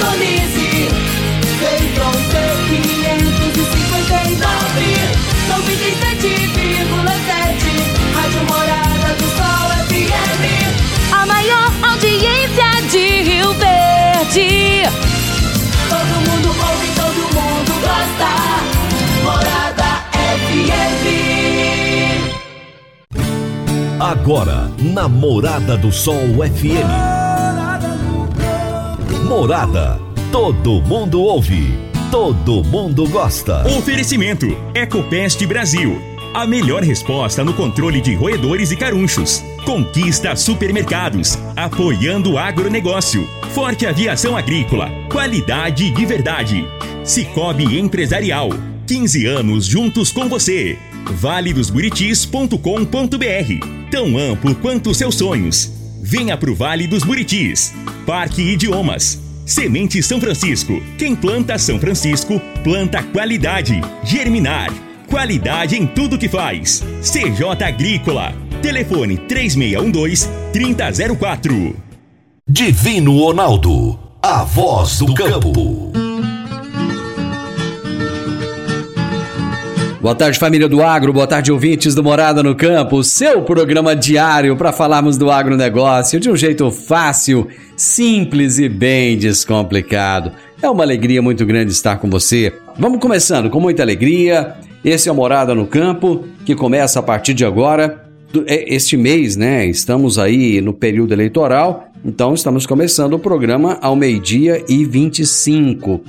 sintonize. Feitron T559, 97,7. Rádio Morada do Sol FM. A maior audiência de Rio Verde. Todo mundo ouve, todo mundo gosta. Morada FM. Agora, na Morada do Sol FM. Morada. Todo mundo ouve. Todo mundo gosta. Oferecimento: Ecopest Brasil. A melhor resposta no controle de roedores e carunchos. Conquista supermercados, apoiando o agronegócio. Forte aviação agrícola, qualidade de verdade. Cicobi Empresarial, 15 anos juntos com você. valedosburitis.com.br Tão amplo quanto seus sonhos. Venha pro Vale dos Buritis. Parque Idiomas. Semente São Francisco. Quem planta São Francisco, planta qualidade. Germinar. Qualidade em tudo que faz. CJ Agrícola. Telefone 3612-3004. Divino Ronaldo. A voz do campo. Boa tarde, família do Agro. Boa tarde, ouvintes do Morada no Campo. Seu programa diário para falarmos do agronegócio de um jeito fácil, simples e bem descomplicado. É uma alegria muito grande estar com você. Vamos começando com muita alegria. Esse é o Morada no Campo, que começa a partir de agora. É, este mês, né? Estamos aí no período eleitoral, então estamos começando o programa ao meio-dia e 25.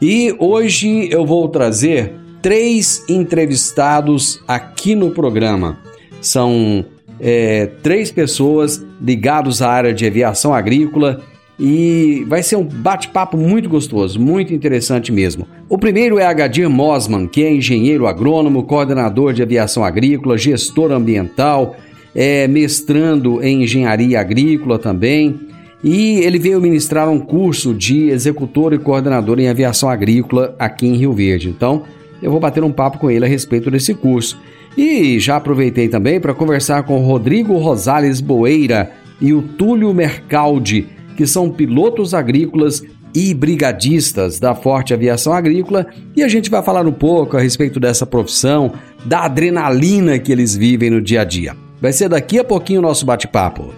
E hoje eu vou trazer três entrevistados aqui no programa. São é, três pessoas ligadas à área de aviação agrícola e vai ser um bate-papo muito gostoso, muito interessante mesmo. O primeiro é Agadir Mosman, que é engenheiro agrônomo, coordenador de aviação agrícola, gestor ambiental, é mestrando em engenharia agrícola também. E ele veio ministrar um curso de executor e coordenador em aviação agrícola aqui em Rio Verde. Então, eu vou bater um papo com ele a respeito desse curso. E já aproveitei também para conversar com Rodrigo Rosales Boeira e o Túlio Mercaldi, que são pilotos agrícolas e brigadistas da Forte Aviação Agrícola, e a gente vai falar um pouco a respeito dessa profissão, da adrenalina que eles vivem no dia a dia. Vai ser daqui a pouquinho o nosso bate-papo.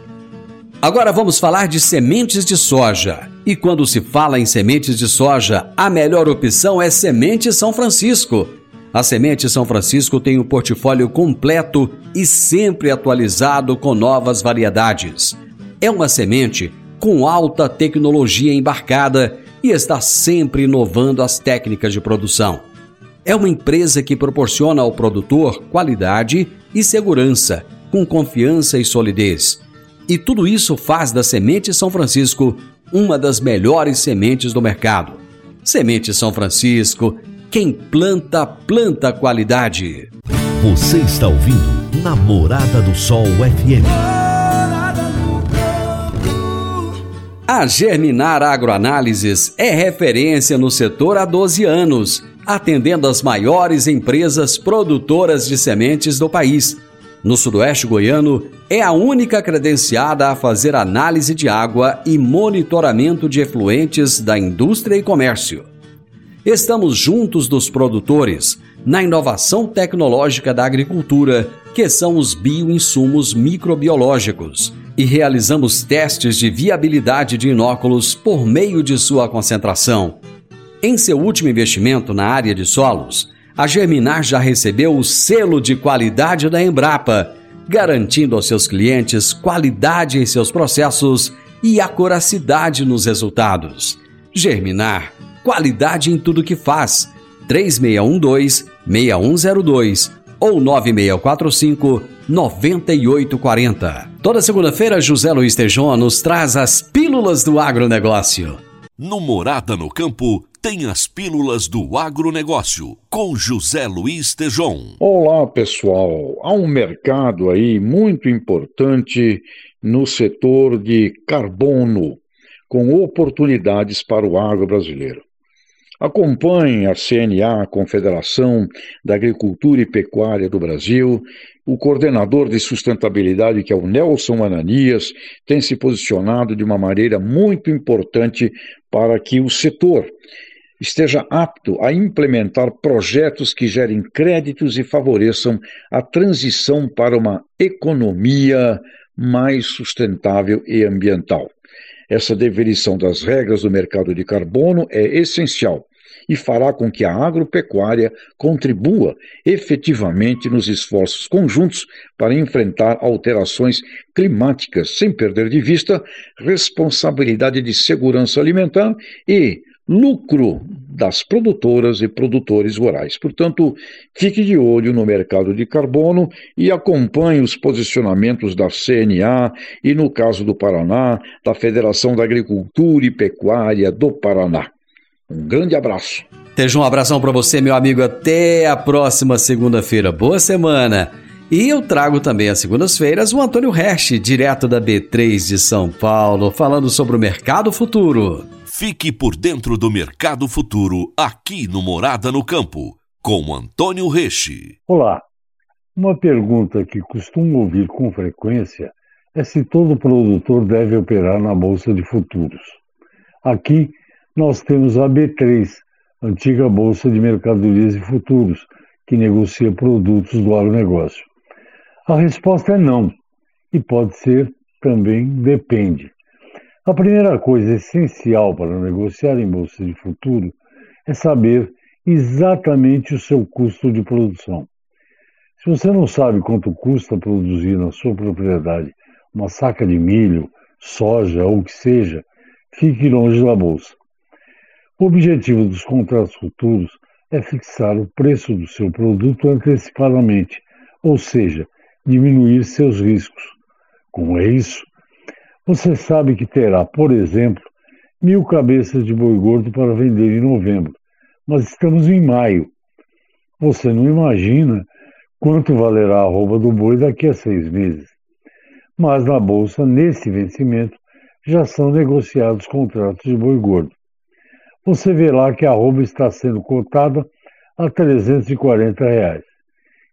Agora vamos falar de sementes de soja. E quando se fala em sementes de soja, a melhor opção é Semente São Francisco. A Semente São Francisco tem um portfólio completo e sempre atualizado com novas variedades. É uma semente com alta tecnologia embarcada e está sempre inovando as técnicas de produção. É uma empresa que proporciona ao produtor qualidade e segurança, com confiança e solidez e tudo isso faz da Semente São Francisco uma das melhores sementes do mercado. Semente São Francisco, quem planta, planta qualidade. Você está ouvindo Namorada do Sol FM. A Germinar Agroanálises é referência no setor há 12 anos, atendendo as maiores empresas produtoras de sementes do país no Sudoeste Goiano, é a única credenciada a fazer análise de água e monitoramento de efluentes da indústria e comércio. Estamos juntos dos produtores na inovação tecnológica da agricultura, que são os bioinsumos microbiológicos, e realizamos testes de viabilidade de inóculos por meio de sua concentração. Em seu último investimento na área de solos, a Germinar já recebeu o selo de qualidade da Embrapa, garantindo aos seus clientes qualidade em seus processos e acuracidade nos resultados. Germinar, qualidade em tudo que faz. 3612-6102 ou 9645-9840. Toda segunda-feira, José Luiz Tejon nos traz as pílulas do agronegócio. No Morada no Campo, tem as pílulas do agronegócio, com José Luiz Tejon. Olá, pessoal. Há um mercado aí muito importante no setor de carbono, com oportunidades para o agro brasileiro. Acompanhe a CNA, Confederação da Agricultura e Pecuária do Brasil. O coordenador de sustentabilidade, que é o Nelson Ananias, tem se posicionado de uma maneira muito importante para que o setor esteja apto a implementar projetos que gerem créditos e favoreçam a transição para uma economia mais sustentável e ambiental. Essa definição das regras do mercado de carbono é essencial e fará com que a agropecuária contribua efetivamente nos esforços conjuntos para enfrentar alterações climáticas, sem perder de vista responsabilidade de segurança alimentar e lucro das produtoras e produtores rurais. Portanto, fique de olho no mercado de carbono e acompanhe os posicionamentos da CNA e, no caso do Paraná, da Federação da Agricultura e Pecuária do Paraná. Um grande abraço. Seja um abração para você, meu amigo. Até a próxima segunda-feira. Boa semana. E eu trago também às segundas-feiras o Antônio Hersch, direto da B3 de São Paulo, falando sobre o mercado futuro. Fique por dentro do mercado futuro aqui no Morada no Campo, com Antônio Reche. Olá. Uma pergunta que costumo ouvir com frequência é se todo produtor deve operar na Bolsa de Futuros. Aqui nós temos a B3, antiga Bolsa de Mercadorias e Futuros, que negocia produtos do agronegócio. A resposta é não, e pode ser também depende. A primeira coisa essencial para negociar em bolsa de futuro é saber exatamente o seu custo de produção. Se você não sabe quanto custa produzir na sua propriedade uma saca de milho, soja ou o que seja, fique longe da bolsa. O objetivo dos contratos futuros é fixar o preço do seu produto antecipadamente, ou seja, diminuir seus riscos. Com isso, você sabe que terá, por exemplo, mil cabeças de boi gordo para vender em novembro, mas estamos em maio. Você não imagina quanto valerá a roupa do boi daqui a seis meses. Mas na bolsa, nesse vencimento, já são negociados contratos de boi gordo. Você vê lá que a roupa está sendo cotada a 340 reais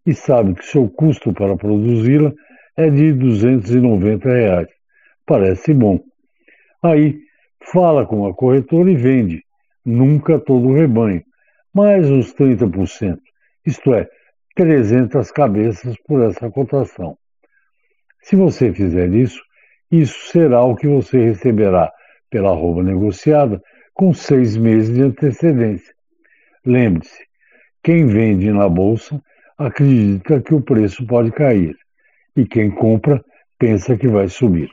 e sabe que seu custo para produzi-la é de 290 reais parece bom. Aí fala com a corretora e vende, nunca todo o rebanho, mais uns 30%, isto é, 300 cabeças por essa cotação. Se você fizer isso, isso será o que você receberá pela roupa negociada com seis meses de antecedência. Lembre-se, quem vende na bolsa acredita que o preço pode cair e quem compra pensa que vai subir.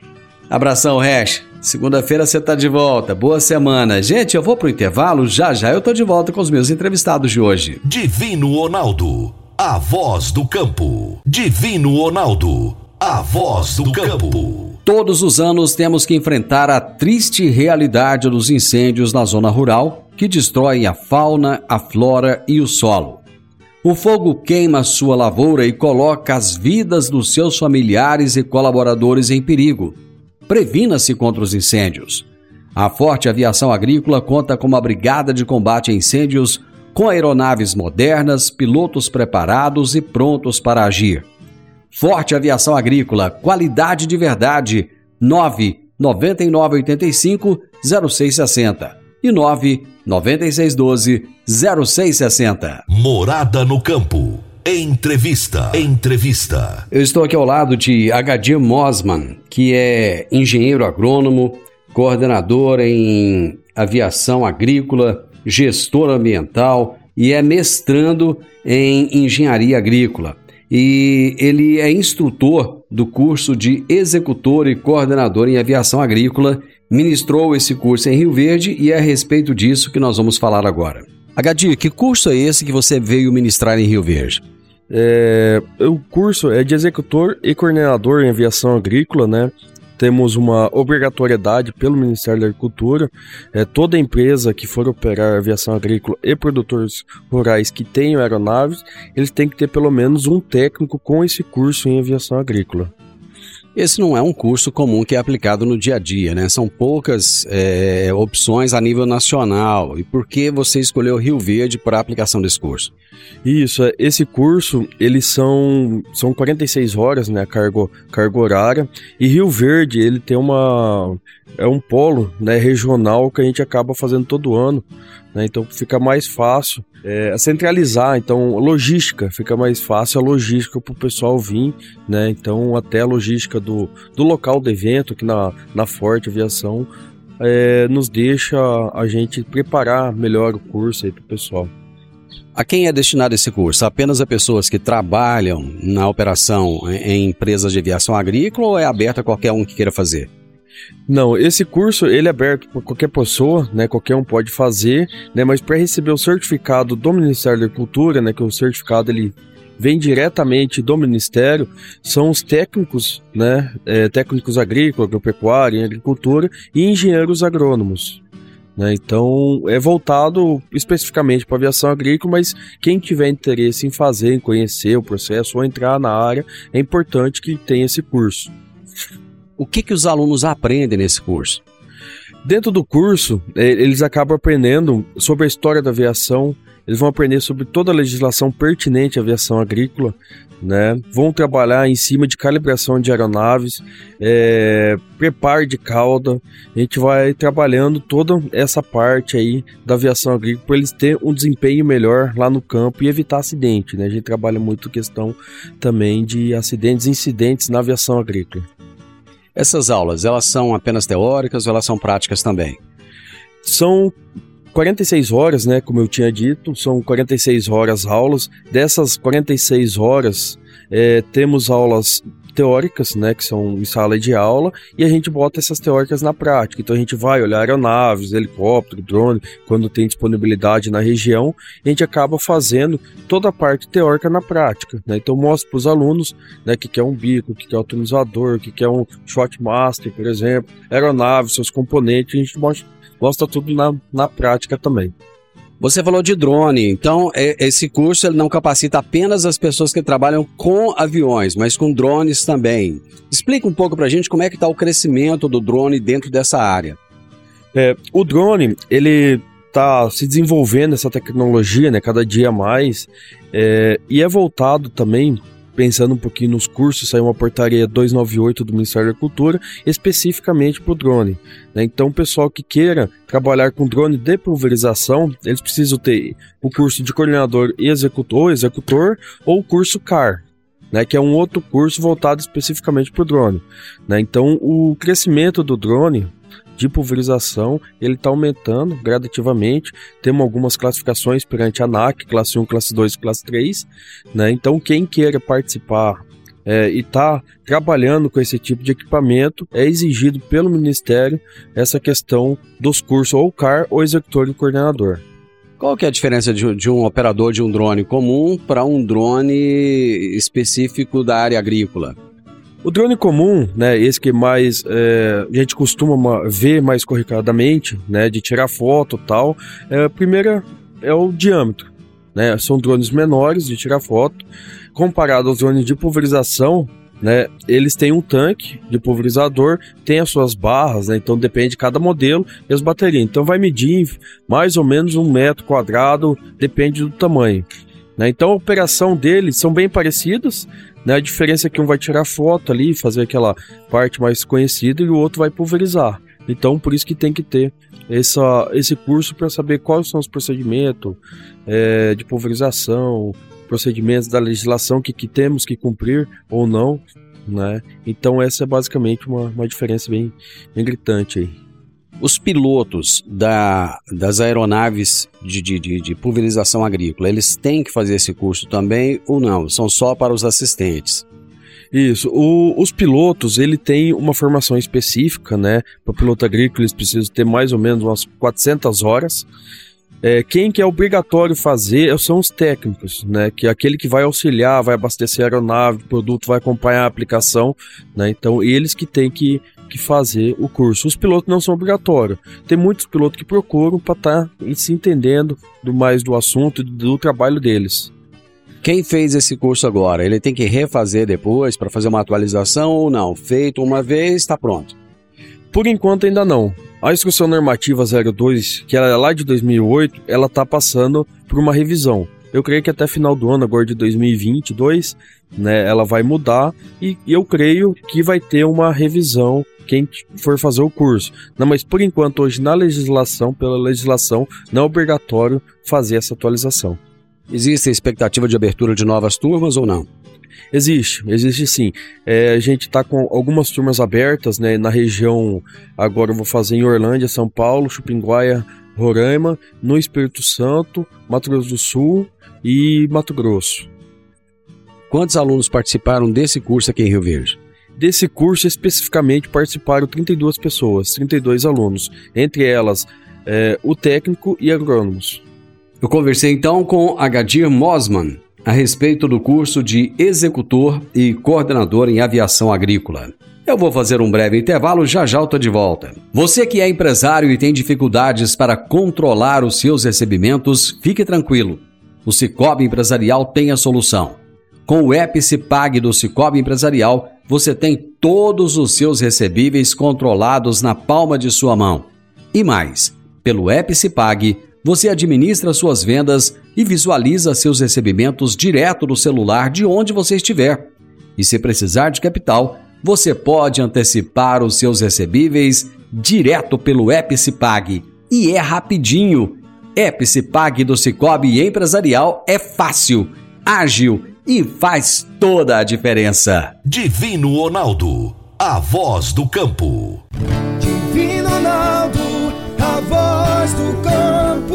Abração, Hash. Segunda-feira você tá de volta. Boa semana. Gente, eu vou pro intervalo. Já já eu tô de volta com os meus entrevistados de hoje. Divino Ronaldo, a voz do campo. Divino Ronaldo, a voz do campo. Todos os anos temos que enfrentar a triste realidade dos incêndios na zona rural que destroem a fauna, a flora e o solo. O fogo queima sua lavoura e coloca as vidas dos seus familiares e colaboradores em perigo previna-se contra os incêndios. A Forte Aviação Agrícola conta com uma brigada de combate a incêndios com aeronaves modernas, pilotos preparados e prontos para agir. Forte Aviação Agrícola, qualidade de verdade. 9 9985 0660 e 9 9612 0660. Morada no campo. Entrevista. Entrevista. Eu estou aqui ao lado de Agadir Mosman, que é engenheiro agrônomo, coordenador em aviação agrícola, gestor ambiental e é mestrando em engenharia agrícola. E ele é instrutor do curso de executor e coordenador em aviação agrícola, ministrou esse curso em Rio Verde e é a respeito disso que nós vamos falar agora. Agadir, que curso é esse que você veio ministrar em Rio Verde? É, o curso é de executor e coordenador em aviação agrícola, né? Temos uma obrigatoriedade pelo Ministério da Agricultura. É, toda empresa que for operar aviação agrícola e produtores rurais que tenham aeronaves, eles têm que ter pelo menos um técnico com esse curso em aviação agrícola. Esse não é um curso comum que é aplicado no dia a dia, né? São poucas é, opções a nível nacional. E por que você escolheu Rio Verde para a aplicação desse curso? Isso, é, esse curso, eles são, são 46 horas, né, cargo, cargo horária, e Rio Verde, ele tem uma, é um polo, né, regional que a gente acaba fazendo todo ano, né, então fica mais fácil é, centralizar, então logística, fica mais fácil a logística para o pessoal vir, né, então até a logística do, do local do evento, aqui na, na Forte Aviação, é, nos deixa a gente preparar melhor o curso aí para o pessoal. A quem é destinado esse curso? Apenas a pessoas que trabalham na operação em empresas de aviação agrícola ou é aberto a qualquer um que queira fazer? Não, esse curso ele é aberto para qualquer pessoa, né? Qualquer um pode fazer, né? Mas para receber o certificado do Ministério da Agricultura, né? Que o certificado ele vem diretamente do Ministério, são os técnicos, né? É, técnicos agrícolas, agropecuária, agricultura e engenheiros agrônomos. Né? Então, é voltado especificamente para aviação agrícola, mas quem tiver interesse em fazer, em conhecer o processo ou entrar na área, é importante que tenha esse curso. O que, que os alunos aprendem nesse curso? Dentro do curso, é, eles acabam aprendendo sobre a história da aviação, eles vão aprender sobre toda a legislação pertinente à aviação agrícola, né? Vão trabalhar em cima de calibração de aeronaves, é, preparo de cauda. A gente vai trabalhando toda essa parte aí da aviação agrícola para eles terem um desempenho melhor lá no campo e evitar acidente, né? A gente trabalha muito questão também de acidentes incidentes na aviação agrícola. Essas aulas, elas são apenas teóricas ou elas são práticas também? São 46 horas, né, como eu tinha dito, são 46 horas aulas. Dessas 46 horas, é, temos aulas teóricas, né, que são em sala de aula, e a gente bota essas teóricas na prática. Então a gente vai olhar aeronaves, helicóptero, drone, quando tem disponibilidade na região, a gente acaba fazendo toda a parte teórica na prática. Né? Então mostra para os alunos né, o que é um bico, o que é um atomizador, o que é um shotmaster, por exemplo, aeronave, seus componentes, a gente mostra gosta tudo na, na prática também. Você falou de drone, então é, esse curso ele não capacita apenas as pessoas que trabalham com aviões, mas com drones também. Explica um pouco para a gente como é que está o crescimento do drone dentro dessa área. É, o drone, ele está se desenvolvendo essa tecnologia, né, cada dia mais, é, e é voltado também pensando um pouquinho nos cursos, saiu uma portaria 298 do Ministério da Cultura, especificamente para o drone. Né? Então, o pessoal que queira trabalhar com drone de pulverização, eles precisam ter o curso de coordenador e executor, executor ou o curso CAR, né, que é um outro curso voltado especificamente para o drone. Né? Então, o crescimento do drone de pulverização, ele está aumentando gradativamente. Temos algumas classificações perante a ANAC, classe 1, classe 2 classe 3. Né? Então, quem queira participar é, e está trabalhando com esse tipo de equipamento, é exigido pelo Ministério essa questão dos cursos ou CAR ou executor e coordenador. Qual que é a diferença de, de um operador de um drone comum para um drone específico da área agrícola? O drone comum, né, esse que mais é, a gente costuma ver mais corriqueiramente, né, de tirar foto e tal, é, a primeira é o diâmetro, né, são drones menores de tirar foto, comparado aos drones de pulverização, né, eles têm um tanque de pulverizador, tem as suas barras, né, então depende de cada modelo e as baterias, então vai medir mais ou menos um metro quadrado, depende do tamanho. Né, então a operação deles são bem parecidas, né? A diferença é que um vai tirar foto ali, fazer aquela parte mais conhecida e o outro vai pulverizar. Então, por isso que tem que ter essa, esse curso para saber quais são os procedimentos é, de pulverização, procedimentos da legislação que, que temos que cumprir ou não. Né? Então, essa é basicamente uma, uma diferença bem, bem gritante aí. Os pilotos da, das aeronaves de, de, de, de, pulverização agrícola, eles têm que fazer esse curso também ou não? São só para os assistentes? Isso. O, os pilotos, ele tem uma formação específica, né? Para piloto agrícola, eles precisam ter mais ou menos umas 400 horas. É, quem que é obrigatório fazer são os técnicos, né? Que é aquele que vai auxiliar, vai abastecer a aeronave, o produto, vai acompanhar a aplicação, né? Então, eles que têm que que fazer o curso. Os pilotos não são obrigatórios. Tem muitos pilotos que procuram para estar tá se entendendo do mais do assunto e do trabalho deles. Quem fez esse curso agora, ele tem que refazer depois para fazer uma atualização ou não? Feito uma vez, está pronto. Por enquanto ainda não. A instrução normativa 02, que era é lá de 2008, ela está passando por uma revisão. Eu creio que até final do ano, agora de 2022, né, ela vai mudar e eu creio que vai ter uma revisão quem for fazer o curso. Não, mas por enquanto, hoje na legislação, pela legislação, não é obrigatório fazer essa atualização. Existe a expectativa de abertura de novas turmas ou não? Existe, existe sim. É, a gente está com algumas turmas abertas né, na região. Agora eu vou fazer em Orlândia, São Paulo, Chupinguaia, Roraima, no Espírito Santo, Mato Grosso do Sul e Mato Grosso. Quantos alunos participaram desse curso aqui em Rio Verde? Desse curso especificamente participaram 32 pessoas, 32 alunos, entre elas é, o técnico e agrônomos. Eu conversei então com Agadir Mosman a respeito do curso de executor e coordenador em aviação agrícola. Eu vou fazer um breve intervalo, já já estou de volta. Você que é empresário e tem dificuldades para controlar os seus recebimentos, fique tranquilo. O Cicobi Empresarial tem a solução. Com o app Cipag do Cicobi Empresarial, você tem todos os seus recebíveis controlados na palma de sua mão. E mais, pelo app Cipag, você administra suas vendas e visualiza seus recebimentos direto do celular de onde você estiver. E se precisar de capital, você pode antecipar os seus recebíveis direto pelo Epicipag. E é rapidinho. Epicipag do Cicobi Empresarial é fácil, ágil e faz toda a diferença. Divino Ronaldo, a voz do campo. Divino Ronaldo, a voz do campo.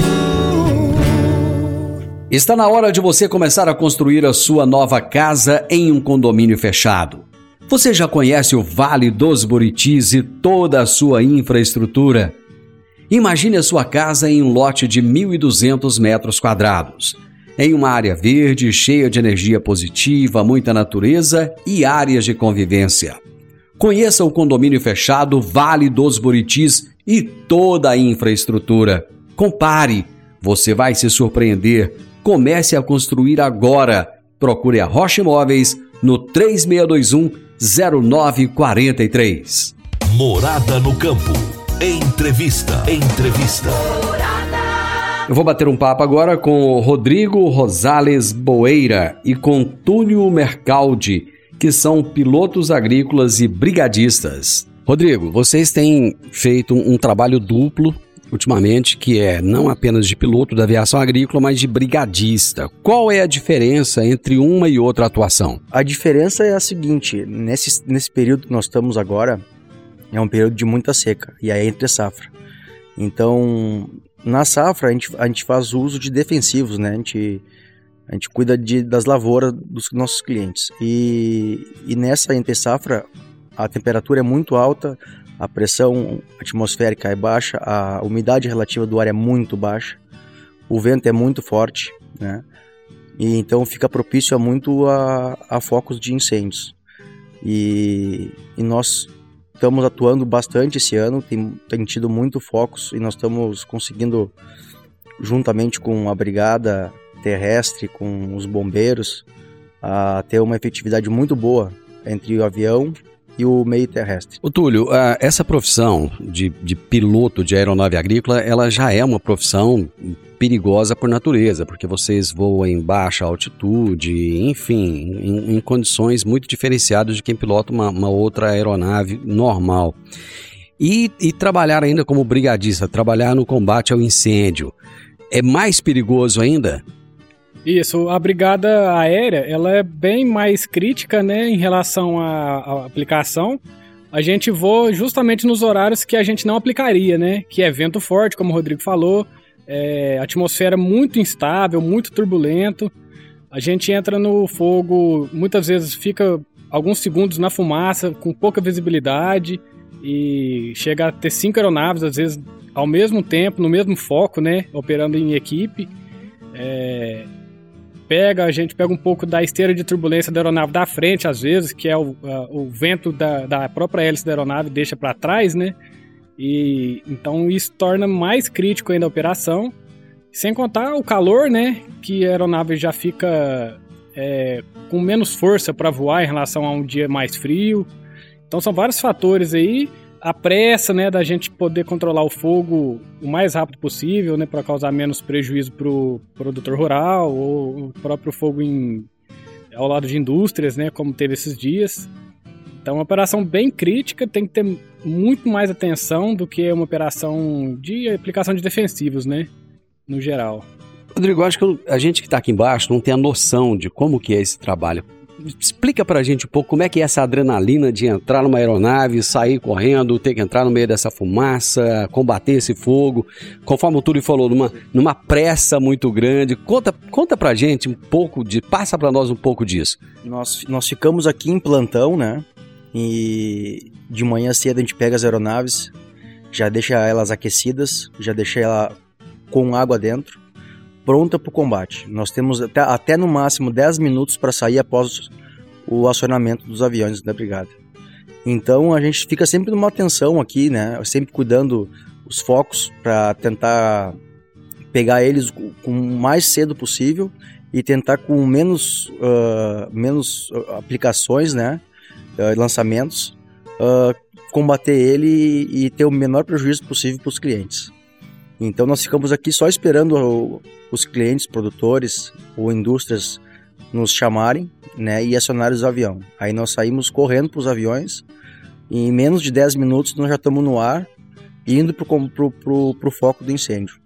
Está na hora de você começar a construir a sua nova casa em um condomínio fechado. Você já conhece o Vale dos Buritis e toda a sua infraestrutura? Imagine a sua casa em um lote de 1.200 metros quadrados, em uma área verde, cheia de energia positiva, muita natureza e áreas de convivência. Conheça o condomínio fechado Vale dos Buritis e toda a infraestrutura. Compare, você vai se surpreender. Comece a construir agora. Procure a Rocha Imóveis no 3621 0943. Morada no campo. Entrevista. Entrevista. Eu vou bater um papo agora com Rodrigo Rosales Boeira e com Túlio Mercaldi, que são pilotos agrícolas e brigadistas. Rodrigo, vocês têm feito um trabalho duplo ultimamente, que é não apenas de piloto da aviação agrícola, mas de brigadista. Qual é a diferença entre uma e outra atuação? A diferença é a seguinte: nesse, nesse período que nós estamos agora, é um período de muita seca, e é entre safra. Então, na safra, a gente, a gente faz uso de defensivos, né? A gente, a gente cuida de, das lavouras dos nossos clientes. E, e nessa entre safra, a temperatura é muito alta, a pressão atmosférica é baixa, a umidade relativa do ar é muito baixa, o vento é muito forte, né? E então fica propício a muito a, a focos de incêndios. E, e nós estamos atuando bastante esse ano, tem, tem tido muito focos e nós estamos conseguindo, juntamente com a brigada terrestre, com os bombeiros, a ter uma efetividade muito boa entre o avião e o meio terrestre. O Túlio, essa profissão de, de piloto de aeronave agrícola, ela já é uma profissão perigosa por natureza, porque vocês voam em baixa altitude, enfim, em, em condições muito diferenciadas de quem pilota uma, uma outra aeronave normal. E, e trabalhar ainda como brigadista, trabalhar no combate ao incêndio, é mais perigoso ainda? Isso, a brigada aérea, ela é bem mais crítica, né, em relação à, à, aplicação. A gente voa justamente nos horários que a gente não aplicaria, né, que é vento forte, como o Rodrigo falou, é, atmosfera muito instável, muito turbulento. A gente entra no fogo, muitas vezes fica alguns segundos na fumaça, com pouca visibilidade, e chega a ter cinco aeronaves, às vezes ao mesmo tempo, no mesmo foco, né, operando em equipe. É, pega, a gente pega um pouco da esteira de turbulência da aeronave da frente, às vezes, que é o, a, o vento da, da própria hélice da aeronave deixa para trás, né? E então isso torna mais crítico ainda a operação. Sem contar o calor, né? Que a aeronave já fica é, com menos força para voar em relação a um dia mais frio. Então são vários fatores aí. A pressa, né, da gente poder controlar o fogo o mais rápido possível, né, para causar menos prejuízo para o produtor rural ou o próprio fogo em, ao lado de indústrias, né, como teve esses dias. Então, é uma operação bem crítica, tem que ter muito mais atenção do que uma operação de aplicação de defensivos, né, no geral. Rodrigo, acho que a gente que está aqui embaixo não tem a noção de como que é esse trabalho. Explica pra gente um pouco como é que é essa adrenalina de entrar numa aeronave, sair correndo, ter que entrar no meio dessa fumaça, combater esse fogo. Conforme o Túlio falou, numa, numa pressa muito grande. Conta, conta pra gente um pouco de. Passa pra nós um pouco disso. Nós, nós ficamos aqui em plantão, né? E de manhã cedo a gente pega as aeronaves, já deixa elas aquecidas, já deixa ela com água dentro pronta para o combate. Nós temos até, até no máximo 10 minutos para sair após o acionamento dos aviões da brigada. Então a gente fica sempre numa atenção aqui, né? Sempre cuidando os focos para tentar pegar eles com o mais cedo possível e tentar com menos, uh, menos aplicações, né? Uh, lançamentos, uh, combater ele e, e ter o menor prejuízo possível para os clientes. Então nós ficamos aqui só esperando os clientes, produtores ou indústrias nos chamarem né, e acionarem os aviões. Aí nós saímos correndo para os aviões e em menos de 10 minutos nós já estamos no ar indo para o foco do incêndio.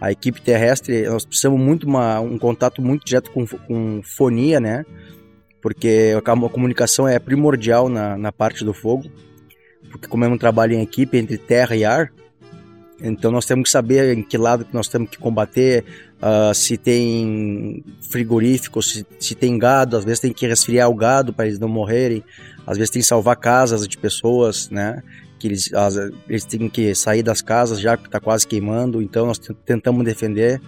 A equipe terrestre, nós precisamos muito uma, um contato muito direto com, com fonia, né? Porque a comunicação é primordial na, na parte do fogo. Porque como é um trabalho em equipe entre terra e ar, então nós temos que saber em que lado que nós temos que combater, uh, se tem frigorífico, se, se tem gado, às vezes tem que resfriar o gado para eles não morrerem, às vezes tem que salvar casas de pessoas, né? Que eles, as, eles têm que sair das casas já que está quase queimando, então nós tentamos defender.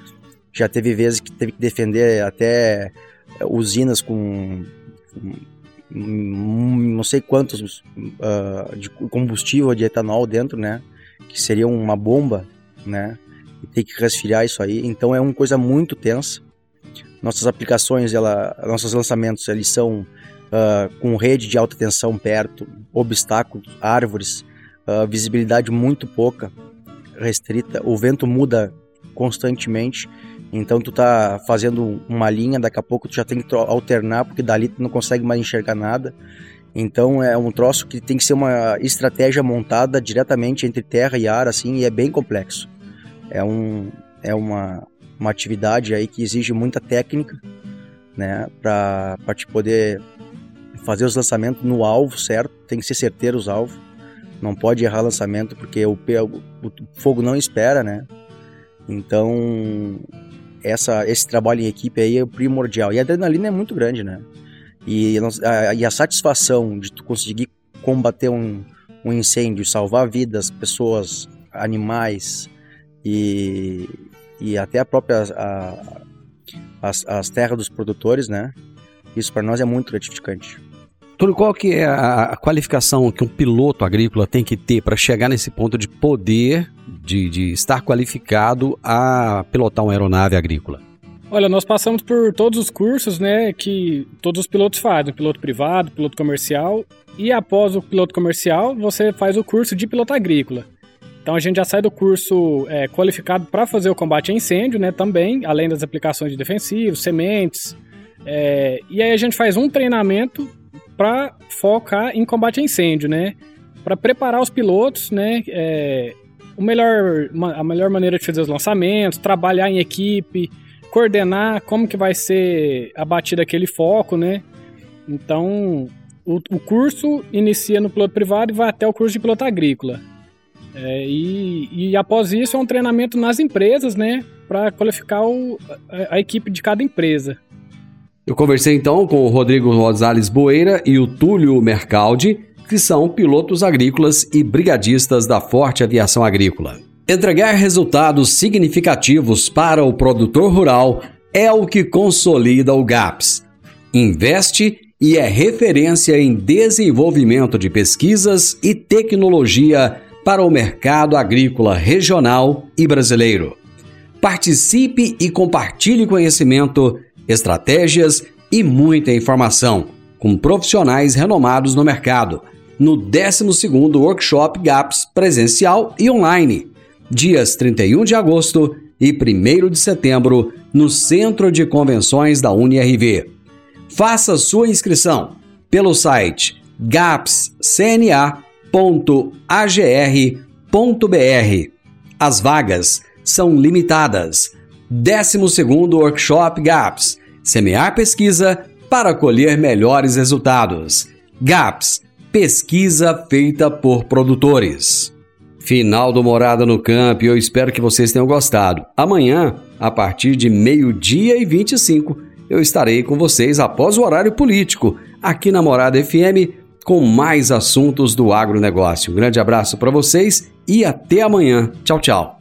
Já teve vezes que teve que defender até usinas com, não sei quantos uh, de combustível de etanol dentro, né? que seria uma bomba, né? E ter que resfriar isso aí. Então é uma coisa muito tensa. Nossas aplicações, ela, nossos lançamentos, eles são uh, com rede de alta tensão perto, obstáculos, árvores, uh, visibilidade muito pouca, restrita. O vento muda constantemente. Então tu tá fazendo uma linha, daqui a pouco tu já tem que alternar, porque dali tu não consegue mais enxergar nada. Então é um troço que tem que ser uma estratégia montada diretamente entre terra e ar, assim, e é bem complexo. É, um, é uma, uma atividade aí que exige muita técnica, né, para te poder fazer os lançamentos no alvo certo, tem que ser certeiro os alvos, não pode errar lançamento porque o, o, o fogo não espera, né? Então essa, esse trabalho em equipe aí é primordial. E a adrenalina é muito grande, né? E a, e a satisfação de tu conseguir combater um, um incêndio, salvar vidas, pessoas, animais e, e até a própria a, as, as terras dos produtores, né? Isso para nós é muito gratificante. Túlio, qual que é a, qualificação que um piloto agrícola tem que ter para chegar nesse ponto de poder, de, de estar qualificado a pilotar uma aeronave agrícola? Olha, nós passamos por todos os cursos, né, que todos os pilotos fazem, piloto privado, piloto comercial, e após o piloto comercial, você faz o curso de piloto agrícola. Então a gente já sai do curso é, qualificado para fazer o combate a incêndio, né, também, além das aplicações de defensivos, sementes, é, e aí a gente faz um treinamento para focar em combate a incêndio, né, para preparar os pilotos, né, é, o melhor, a melhor maneira de fazer os lançamentos, trabalhar em equipe, coordenar como que vai ser abatido aquele foco, né? Então, o, o curso inicia no piloto privado e vai até o curso de piloto agrícola. É, e, e, após isso é um treinamento nas empresas, né? Para qualificar o, a, a, equipe de cada empresa. Eu conversei então com o Rodrigo Rosales Boeira e o Túlio Mercaldi, que são pilotos agrícolas e brigadistas da Forte Aviação Agrícola. Entregar resultados significativos para o produtor rural é o que consolida o GAPS. Investe e é referência em desenvolvimento de pesquisas e tecnologia para o mercado agrícola regional e brasileiro. Participe e compartilhe conhecimento, estratégias e muita informação, com profissionais renomados no mercado, no 12º Workshop GAPS presencial e online, dias 31 de agosto e 1 de setembro, no Centro de Convenções da UniRV. Faça sua inscrição pelo site gapscna.agr.br. As vagas são limitadas. 12º Workshop GAPS. Semear pesquisa para colher melhores resultados. GAPS. Pesquisa feita por produtores. Final do Morada no Campo eu espero que vocês tenham gostado. Amanhã, a partir de meio-dia e 25, eu estarei com vocês após o horário político, aqui na Morada FM, com mais assuntos do agronegócio. Um grande abraço para vocês e até amanhã. Tchau, tchau.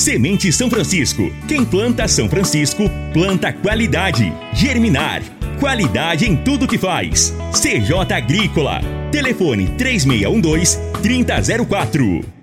Semente São Francisco. Quem planta São Francisco, planta qualidade. Germinar. Qualidade em tudo que faz. CJ Agrícola. Telefone 3612 3004.